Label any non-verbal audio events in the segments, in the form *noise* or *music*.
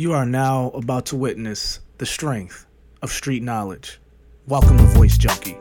You are now about to witness the strength of street knowledge. Welcome to Voice Junkie.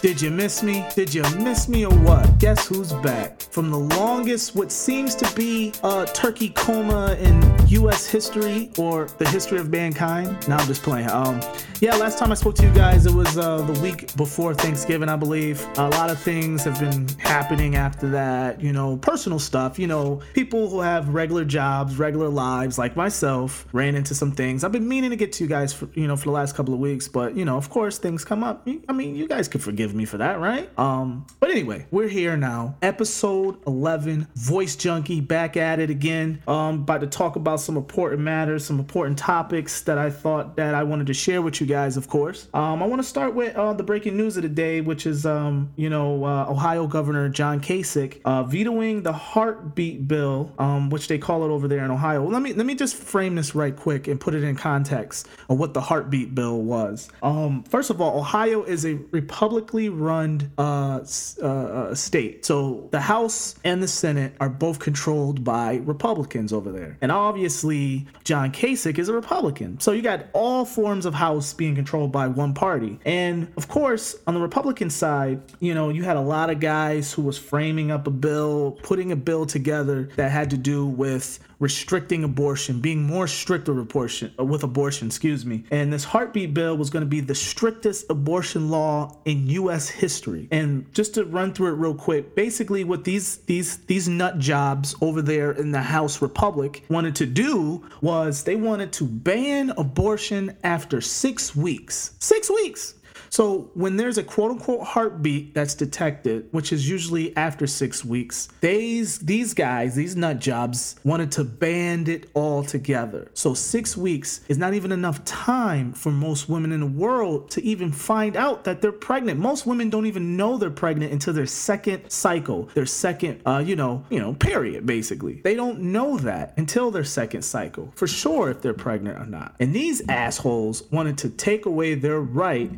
Did you miss me? Did you miss me or what? Guess who's back? From the longest, what seems to be a turkey coma in U.S. history or the history of mankind. Now I'm just playing. Um, yeah, last time I spoke to you guys, it was uh, the week before Thanksgiving, I believe. A lot of things have been happening after that. You know, personal stuff. You know, people who have regular jobs, regular lives, like myself, ran into some things. I've been meaning to get to you guys, for, you know, for the last couple of weeks, but you know, of course, things come up. I mean, you guys could forgive me for that, right? Um, but anyway, we're here now. Episode 11, Voice Junkie, back at it again. Um, about to talk about some important matters, some important topics that I thought that I wanted to share with you guys, of course. Um, I want to start with uh, the breaking news of the day, which is, um, you know, uh, Ohio Governor John Kasich uh, vetoing the heartbeat bill, um, which they call it over there in Ohio. Well, let me let me just frame this right quick and put it in context of what the heartbeat bill was. Um, first of all, Ohio is a republicly run uh, uh, uh, state. So the House and the Senate are both controlled by Republicans over there. And obviously, John Kasich is a Republican. So you got all forms of House being controlled by one party. And of course, on the Republican side, you know, you had a lot of guys who was framing up a bill, putting a bill together that had to do with restricting abortion, being more strict with abortion, uh, with abortion, excuse me. And this heartbeat bill was going to be the strictest abortion law in U.S. history. And just to run through it real quick, basically what these these these nut jobs over there in the House Republic wanted to do was they wanted to ban abortion after six weeks. Six weeks. So when there's a quote unquote heartbeat that's detected, which is usually after six weeks, these these guys, these nut jobs, wanted to band it all together. So six weeks is not even enough time for most women in the world to even find out that they're pregnant. Most women don't even know they're pregnant until their second cycle, their second, uh, you know, you know, period. Basically, they don't know that until their second cycle for sure if they're pregnant or not. And these assholes wanted to take away their right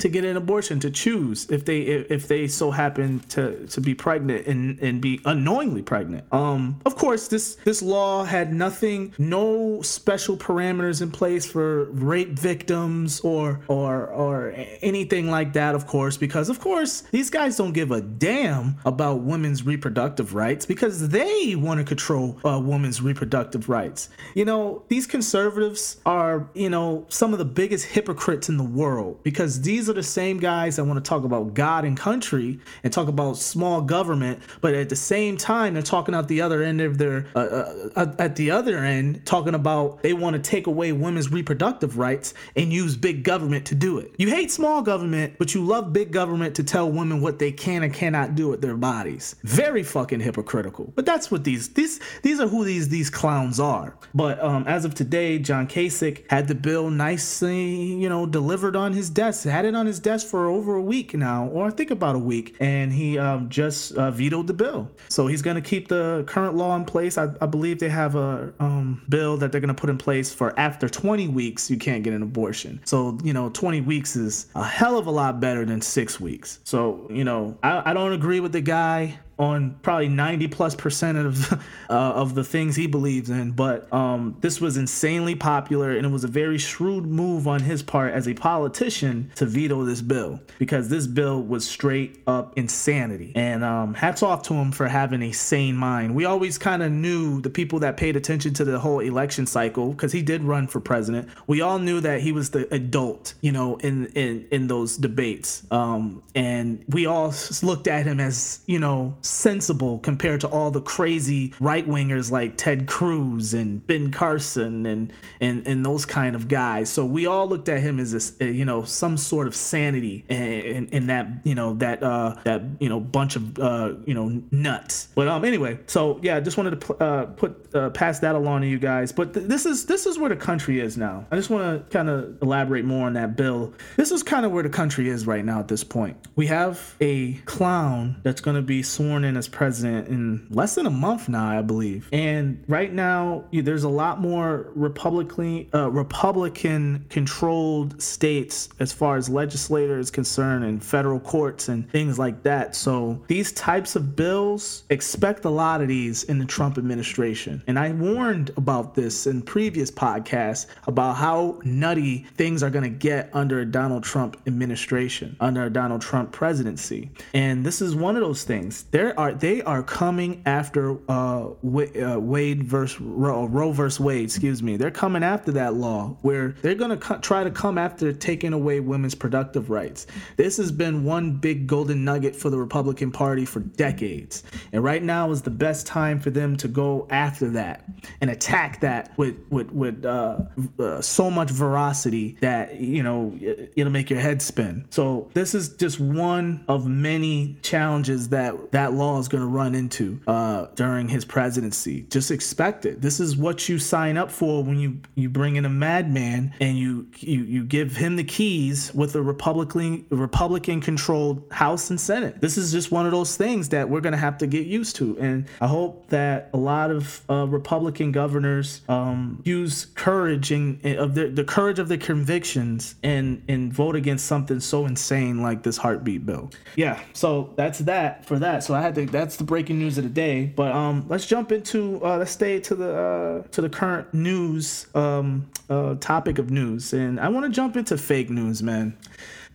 to get an abortion to choose if they if they so happen to to be pregnant and and be unknowingly pregnant. Um of course this this law had nothing no special parameters in place for rape victims or or or anything like that of course because of course these guys don't give a damn about women's reproductive rights because they want to control a uh, women's reproductive rights. You know these conservatives are you know some of the biggest hypocrites in the world because these these are the same guys that want to talk about God and country and talk about small government, but at the same time, they're talking out the other end of their, uh, uh, uh at the other end, talking about they want to take away women's reproductive rights and use big government to do it. You hate small government, but you love big government to tell women what they can and cannot do with their bodies. Very fucking hypocritical. But that's what these these these are who these these clowns are. But um, as of today, John Kasich had the bill nicely, you know, delivered on his desk. Had it on his desk for over a week now, or I think about a week, and he um, just uh, vetoed the bill. So he's going to keep the current law in place. I, I believe they have a um, bill that they're going to put in place for after 20 weeks, you can't get an abortion. So, you know, 20 weeks is a hell of a lot better than six weeks. So, you know, I, I don't agree with the guy on probably 90 plus percent of *laughs* uh, of the things he believes in but um, this was insanely popular and it was a very shrewd move on his part as a politician to veto this bill because this bill was straight up insanity. And um, hats off to him for having a sane mind. We always kind of knew the people that paid attention to the whole election cycle because he did run for president. We all knew that he was the adult you know in in in those debates um, and we all looked at him as you know sensible compared to all the crazy right wingers like Ted Cruz and Ben Carson and and and those kind of guys. So we all looked at him as this, you know some sort of sanity in, in that you know that uh, that you know bunch of uh, you know nuts. But um anyway, so yeah, I just wanted to uh, put uh, pass that along to you guys. But th- this is this is where the country is now. I just want to kind of elaborate more on that bill. This is kind of where the country is right now at this point. We have a clown that's going to be sworn sworn in as president in less than a month now, I believe. And right now, there's a lot more Republican uh, Republican controlled states as far as legislators concerned and federal courts and things like that. So these types of bills expect a lot of these in the Trump administration. And I warned about this in previous podcasts about how nutty things are going to get under a Donald Trump administration, under a Donald Trump presidency. And this is one of those things. Are they are coming after uh, uh Wade versus Roe, Roe versus Wade, excuse me. They're coming after that law where they're going to co- try to come after taking away women's productive rights. This has been one big golden nugget for the Republican Party for decades. And right now is the best time for them to go after that and attack that with with with uh, uh, so much veracity that you know it'll make your head spin. So this is just one of many challenges that that law is going to run into uh, during his presidency. Just expect it. This is what you sign up for when you you bring in a madman and you you you give him the keys with a Republican Republican controlled House and Senate. This is just one of those things that we're going to have to get used to, and I hope that a lot of uh, Republican governors um, use courage and of their, the courage of their convictions and and vote against something so insane like this heartbeat bill. Yeah, so that's that for that. So I had to. That's the breaking news of the day. But um, let's jump into uh, let's stay to the uh, to the current news um uh, topic of news, and I want to jump into fake news, man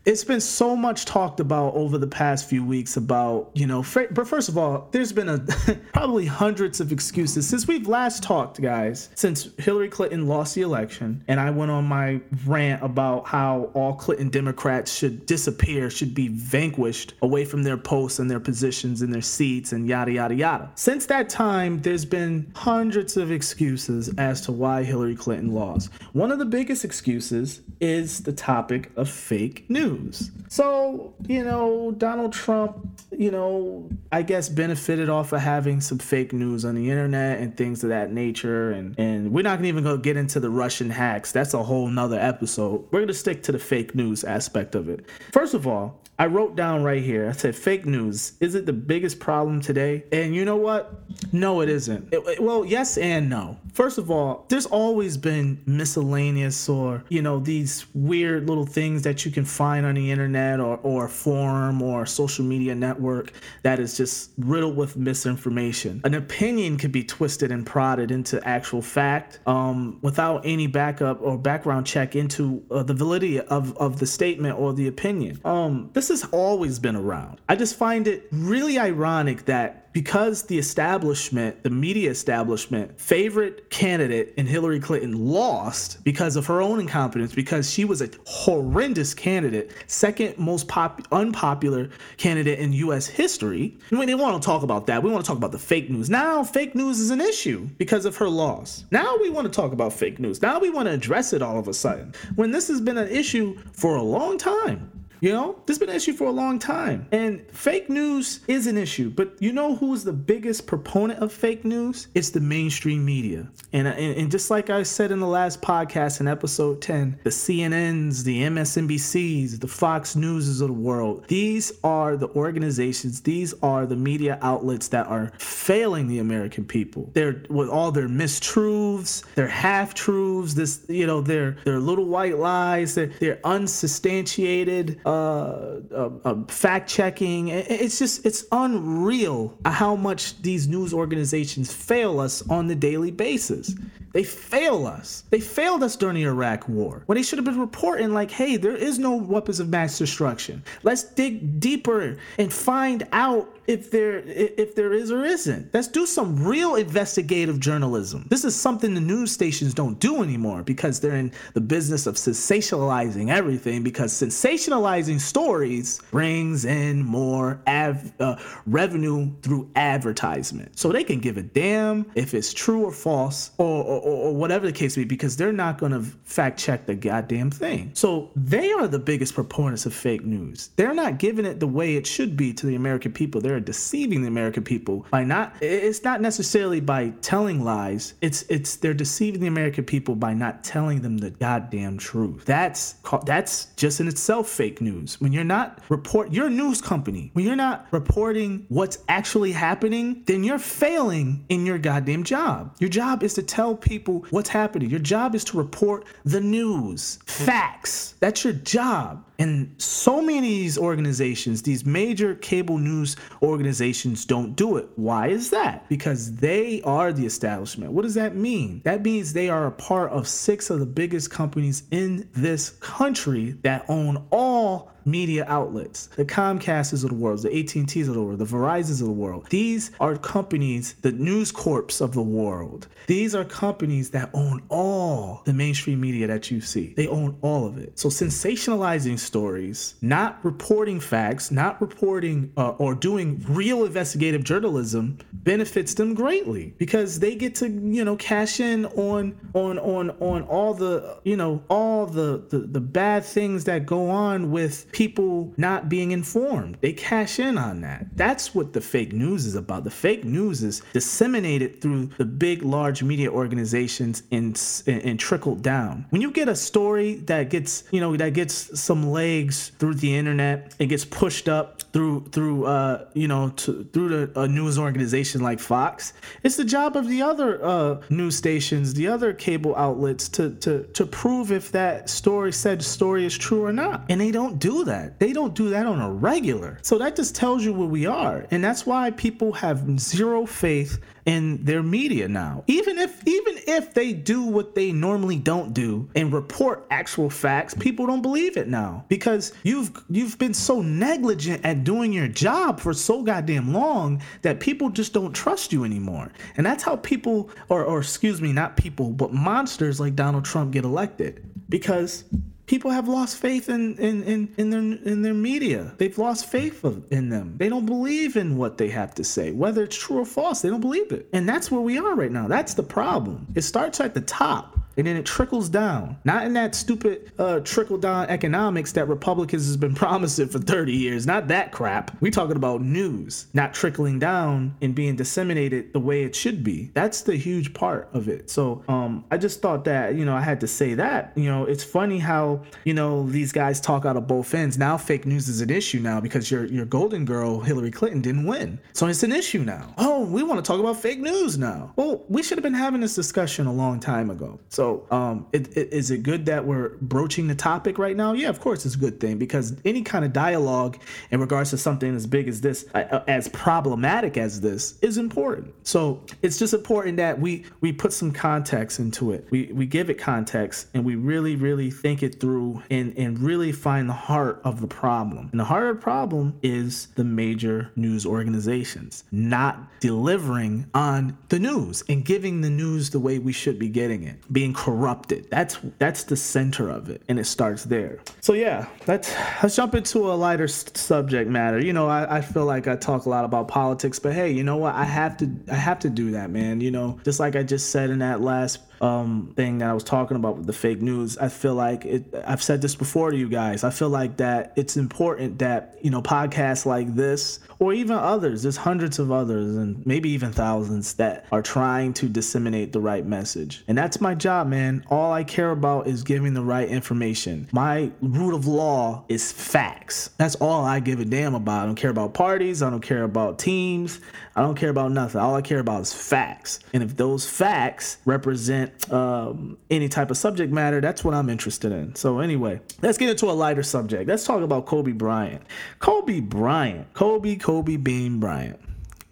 it's been so much talked about over the past few weeks about you know but first of all there's been a *laughs* probably hundreds of excuses since we've last talked guys since hillary clinton lost the election and i went on my rant about how all clinton democrats should disappear should be vanquished away from their posts and their positions and their seats and yada yada yada. Since that time there's been hundreds of excuses as to why hillary clinton lost. One of the biggest excuses is the topic of fake news news. So, you know, Donald Trump, you know, I guess benefited off of having some fake news on the internet and things of that nature. And, and we're not even gonna get into the Russian hacks. That's a whole nother episode. We're gonna stick to the fake news aspect of it. First of all, I wrote down right here, I said fake news. Is it the biggest problem today? And you know what? No, it isn't. It, it, well, yes and no. First of all, there's always been miscellaneous or, you know, these weird little things that you can find on the internet or, or forum or social media network that is just riddled with misinformation. An opinion could be twisted and prodded into actual fact um, without any backup or background check into uh, the validity of, of the statement or the opinion. Um, this has always been around. I just find it really ironic that because the establishment, the media establishment, favorite candidate in Hillary Clinton lost because of her own incompetence, because she was a horrendous candidate, second most pop- unpopular candidate in U.S. history. I they want to talk about that. We want to talk about the fake news. Now, fake news is an issue because of her loss. Now we want to talk about fake news. Now we want to address it all of a sudden when this has been an issue for a long time. You know, this has been an issue for a long time. And fake news is an issue, but you know who's the biggest proponent of fake news? It's the mainstream media. And, and, and just like I said in the last podcast in episode 10, the CNNs, the MSNBCs, the Fox Newses of the world, these are the organizations, these are the media outlets that are failing the American people. They're with all their mistruths, their half truths, this, you know, their their little white lies, they're, they're unsubstantiated uh, uh, uh, fact checking. It's just it's unreal how much these news organizations fail us on the daily basis. They fail us. They failed us during the Iraq War when they should have been reporting like, "Hey, there is no weapons of mass destruction. Let's dig deeper and find out if there if there is or isn't. Let's do some real investigative journalism. This is something the news stations don't do anymore because they're in the business of sensationalizing everything because sensationalizing stories brings in more av- uh, revenue through advertisement. So they can give a damn if it's true or false or, or, or, or whatever the case may be, because they're not going to fact check the goddamn thing. So they are the biggest proponents of fake news. They're not giving it the way it should be to the American people. They're deceiving the American people by not. It's not necessarily by telling lies. It's it's they're deceiving the American people by not telling them the goddamn truth. That's that's just in itself fake news. When you're not report, you're a news company. When you're not reporting what's actually happening, then you're failing in your goddamn job. Your job is to tell people what's happening. Your job is to report the news, facts. That's your job. And so many of these organizations, these major cable news organizations, don't do it. Why is that? Because they are the establishment. What does that mean? That means they are a part of six of the biggest companies in this country that own all media outlets, the Comcasts of the world, the AT&Ts of the world, the Verizons of the world. These are companies, the News Corps of the world. These are companies that own all the mainstream media that you see. They own all of it. So sensationalizing stories, not reporting facts, not reporting uh, or doing real investigative journalism benefits them greatly because they get to, you know, cash in on on on on all the, you know, all the the, the bad things that go on with people not being informed. They cash in on that. That's what the fake news is about. The fake news is disseminated through the big, large media organizations and, and, trickled down. When you get a story that gets, you know, that gets some legs through the internet, it gets pushed up through, through, uh, you know, to, through the, a news organization like Fox. It's the job of the other uh, news stations, the other cable outlets to, to, to prove if that story, said story is true or not. And they don't do that. They don't do that on a regular. So that just tells you where we are. And that's why people have zero faith in their media now. Even if even if they do what they normally don't do and report actual facts, people don't believe it now because you've you've been so negligent at doing your job for so goddamn long that people just don't trust you anymore. And that's how people or or excuse me, not people, but monsters like Donald Trump get elected because people have lost faith in, in, in, in, their in their media. They've lost faith in them. They don't believe in what they have to say, whether it's true or false. They don't believe it, and that's where we are right now. That's the problem. It starts at the top and then it trickles down. Not in that stupid uh, trickle down economics that Republicans has been *laughs* promising for 30 years. Not that crap. We talking about news, not trickling down and being disseminated the way it should be. That's the huge part of it. So um, I just thought that you know I had to say that. You know, it's funny how you know these guys talk out of both ends. Now fake news is an issue now because your your golden girl Hillary Clinton didn't win, so it's an issue now. Oh, we want to talk about fake news now. Well, we should have been having this discussion a long time ago. So um, it, it, is it good that we're broaching the topic right now? Yeah, of course, it's a good thing because any kind of dialogue in regards to something as big as this, as problematic as this, is important. So, it's just important that we we put some context into it. We we give it context and we really really think it through and and really find the heart of the problem. And the heart of the problem is the major news organizations not delivering on the news and giving the news the way we should be getting it, being corrupted. That's that's the center of it, and it starts there. So yeah, let's let's jump into a lighter subject matter. You know, I, I feel like I talk a lot about politics, but hey, you know what? I have to I have to do that, man. You know, just like I just said in that last um, thing that I was talking about with the fake news. I feel like it, I've said this before to you guys. I feel like that it's important that, you know, podcasts like this or even others, there's hundreds of others and maybe even thousands that are trying to disseminate the right message. And that's my job, man. All I care about is giving the right information. My root of law is facts. That's all I give a damn about. I don't care about parties, I don't care about teams, I don't care about nothing. All I care about is facts. And if those facts represent um, any type of subject matter, that's what I'm interested in. So, anyway, let's get into a lighter subject. Let's talk about Kobe Bryant. Kobe Bryant. Kobe, Kobe Bean Bryant.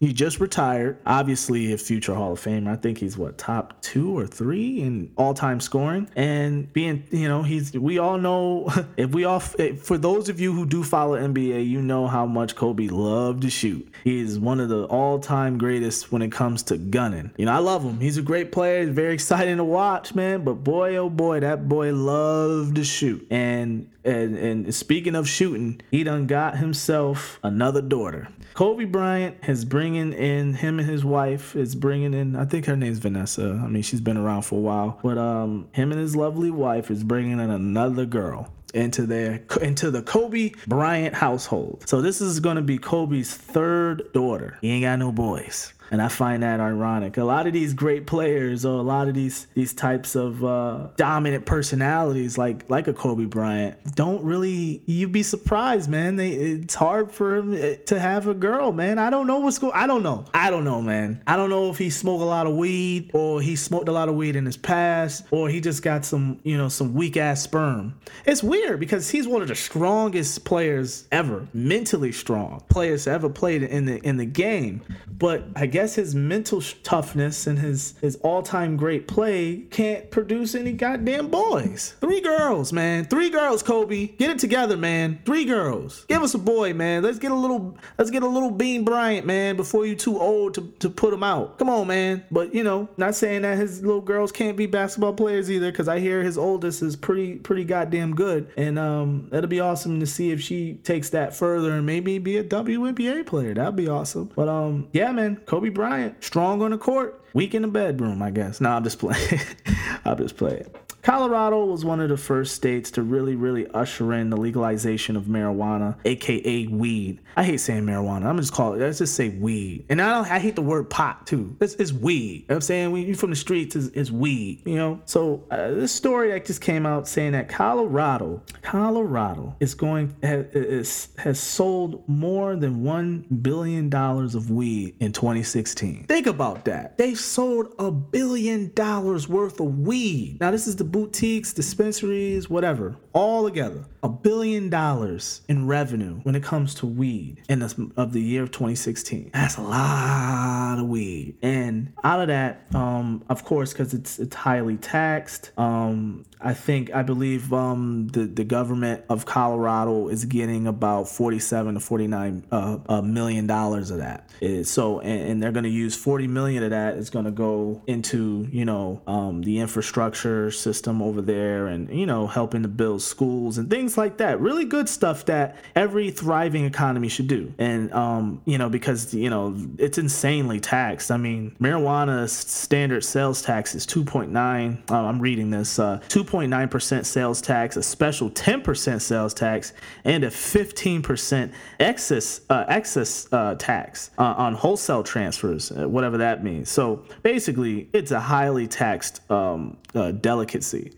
He just retired. Obviously, a future Hall of Famer. I think he's what top two or three in all-time scoring. And being, you know, he's. We all know *laughs* if we all for those of you who do follow NBA, you know how much Kobe loved to shoot. He is one of the all-time greatest when it comes to gunning. You know, I love him. He's a great player. Very exciting to watch, man. But boy, oh boy, that boy loved to shoot. And and and speaking of shooting, he done got himself another daughter. Kobe Bryant has bring bringing in him and his wife is bringing in. I think her name's Vanessa. I mean, she's been around for a while, but um, him and his lovely wife is bringing in another girl into their into the Kobe Bryant household. So this is going to be Kobe's third daughter. He ain't got no boys and I find that ironic. A lot of these great players, or a lot of these these types of uh, dominant personalities, like like a Kobe Bryant, don't really. You'd be surprised, man. They it's hard for him eh, to have a girl, man. I don't know what's going. I don't know. I don't know, man. I don't know if he smoked a lot of weed, or he smoked a lot of weed in his past, or he just got some, you know, some weak ass sperm. It's weird because he's one of the strongest players ever, mentally strong players ever played in the in the game. But I guess his mental toughness and his his all-time great play can't produce any goddamn boys. Three girls, man. Three girls, Kobe. Get it together, man. Three girls. Give us a boy, man. Let's get a little let's get a little Bean Bryant, man, before you too old to, to put him out. Come on, man. But you know, not saying that his little girls can't be basketball players either, because I hear his oldest is pretty pretty goddamn good. And um that'll be awesome to see if she takes that further and maybe be a WNBA player. That'd be awesome. But um yeah, man, Kobe Bryant, strong on the court, weak in the bedroom, I guess. Nah, I'm just playing. *laughs* I'm just playing. Colorado was one of the first states to really, really usher in the legalization of marijuana, aka weed. I hate saying marijuana. I'm just call it. Let's just say weed. And I don't. I hate the word pot too. It's, it's weed. You know I'm saying when you from the streets, is is weed. You know. So uh, this story that just came out saying that Colorado, Colorado is going has, has sold more than one billion dollars of weed in 2016. Think about that. They sold a billion dollars worth of weed. Now this is the boutiques, dispensaries, whatever, all together, a billion dollars in revenue when it comes to weed in the, of the year of 2016. That's a lot of weed, and out of that, um, of course, because it's it's highly taxed. Um, I think I believe um, the the government of Colorado is getting about 47 to 49 uh, million dollars of that. so, and, and they're going to use 40 million of that is going to go into you know um, the infrastructure system system over there and, you know, helping to build schools and things like that. Really good stuff that every thriving economy should do. And, um, you know, because, you know, it's insanely taxed. I mean, marijuana standard sales tax is 2.9. Uh, I'm reading this uh, 2.9% sales tax, a special 10% sales tax, and a 15% excess, uh, excess uh, tax uh, on wholesale transfers, uh, whatever that means. So basically, it's a highly taxed um,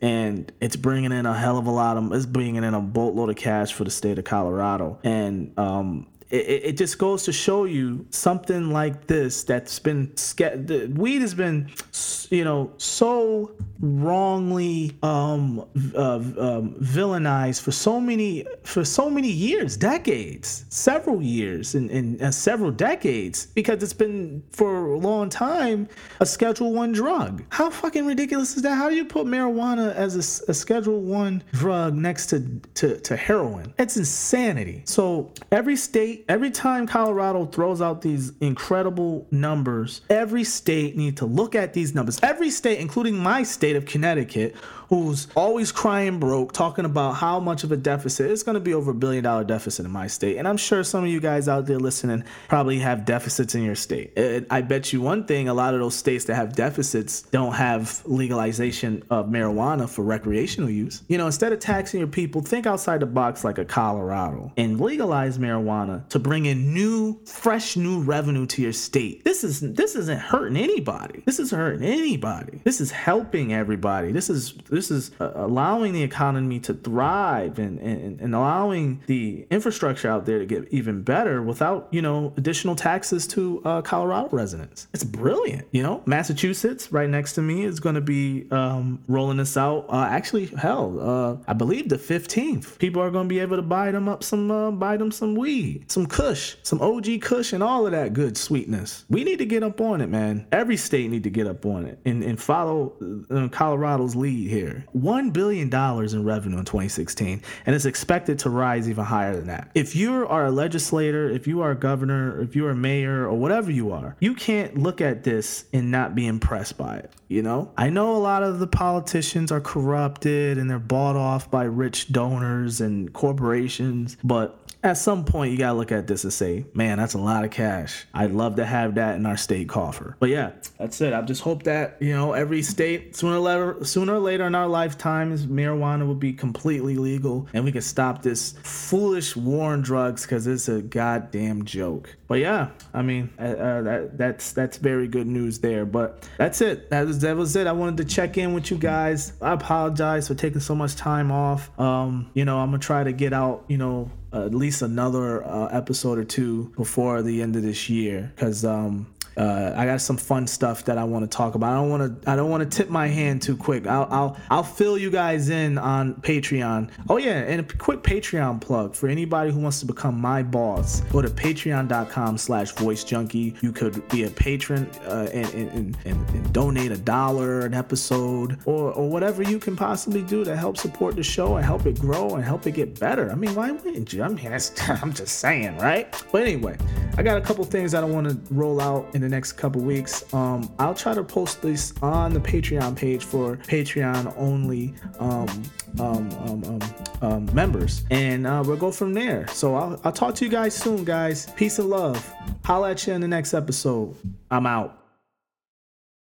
and it's bringing in a hell of a lot of it's bringing in a boatload of cash for the state of Colorado. And um, it, it, just goes to show you something like this that's been the weed has been you know so wrongly um, uh, um, villainized for so many for so many years decades several years and, and uh, several decades because it's been for a long time a schedule one drug. How fucking ridiculous is that? How do you put marijuana as a, a schedule one drug next to, to to heroin? It's insanity. So every state every time Colorado throws out these incredible numbers, every state need to look at these numbers. Every state, including my state of Connecticut, who's always crying broke, talking about how much of a deficit. It's going to be over a billion dollar deficit in my state. And I'm sure some of you guys out there listening probably have deficits in your state. I bet you one thing a lot of those states that have deficits don't have legalization of marijuana for recreational use. You know, instead of taxing your people, think outside the box like a Colorado and legalize marijuana to bring in new, fresh, new revenue to your state. This is this isn't hurting anybody. This is hurting anybody. This is helping everybody. This is this is uh, allowing the economy to thrive and, and, and allowing the infrastructure out there to get even better without, you know, additional taxes to uh, Colorado residents. It's brilliant. You know, Massachusetts, right next to me, is going to be um, rolling this out. Uh, actually, hell, uh, I believe the 15th. People are going to be able to buy them up some, uh, buy them some weed, some Kush, some OG Kush, and all of that good sweetness. We need to get up on it, man. Every state need to get up on it and, and follow uh, Colorado's lead here year. $1 billion in revenue in 2016, and it's expected to rise even higher than that. If you are a legislator, if you are a governor, if you are a mayor, or whatever you are, you can't look at this and not be impressed by it. You know, I know a lot of the politicians are corrupted and they're bought off by rich donors and corporations, but at some point you gotta look at this and say, man, that's a lot of cash. I'd love to have that in our state coffer. But yeah, that's it. I just hope that you know every state sooner or later, sooner or later in our lifetimes, marijuana will be completely legal and we can stop this foolish war on drugs because it's a goddamn joke. But yeah, I mean uh, uh, that, that's that's very good news there. But that's it. That was that was it. I wanted to check in with you guys. I apologize for taking so much time off. Um, you know, I'm gonna try to get out. You know, at least another uh, episode or two before the end of this year. Because um, uh, I got some fun stuff that I want to talk about. I don't want to. I don't want to tip my hand too quick. I'll, I'll I'll fill you guys in on Patreon. Oh yeah, and a quick Patreon plug for anybody who wants to become my boss. Go to Patreon.com/slash Voice Junkie. You could be a patron uh, and, and, and, and, donate a dollar an episode or or whatever you can possibly do to help support the show and help it grow and help it get better. I mean, why wouldn't you? I mean, *laughs* I'm just saying, right? But anyway, I got a couple things that I want to roll out in the next couple weeks. Um, I'll try to post this on the Patreon page for Patreon only um, um, um, um, members, and uh, we'll go from there. So I'll, I'll talk to you guys soon, guys. Peace and love. Holla at you in the next episode. I'm out.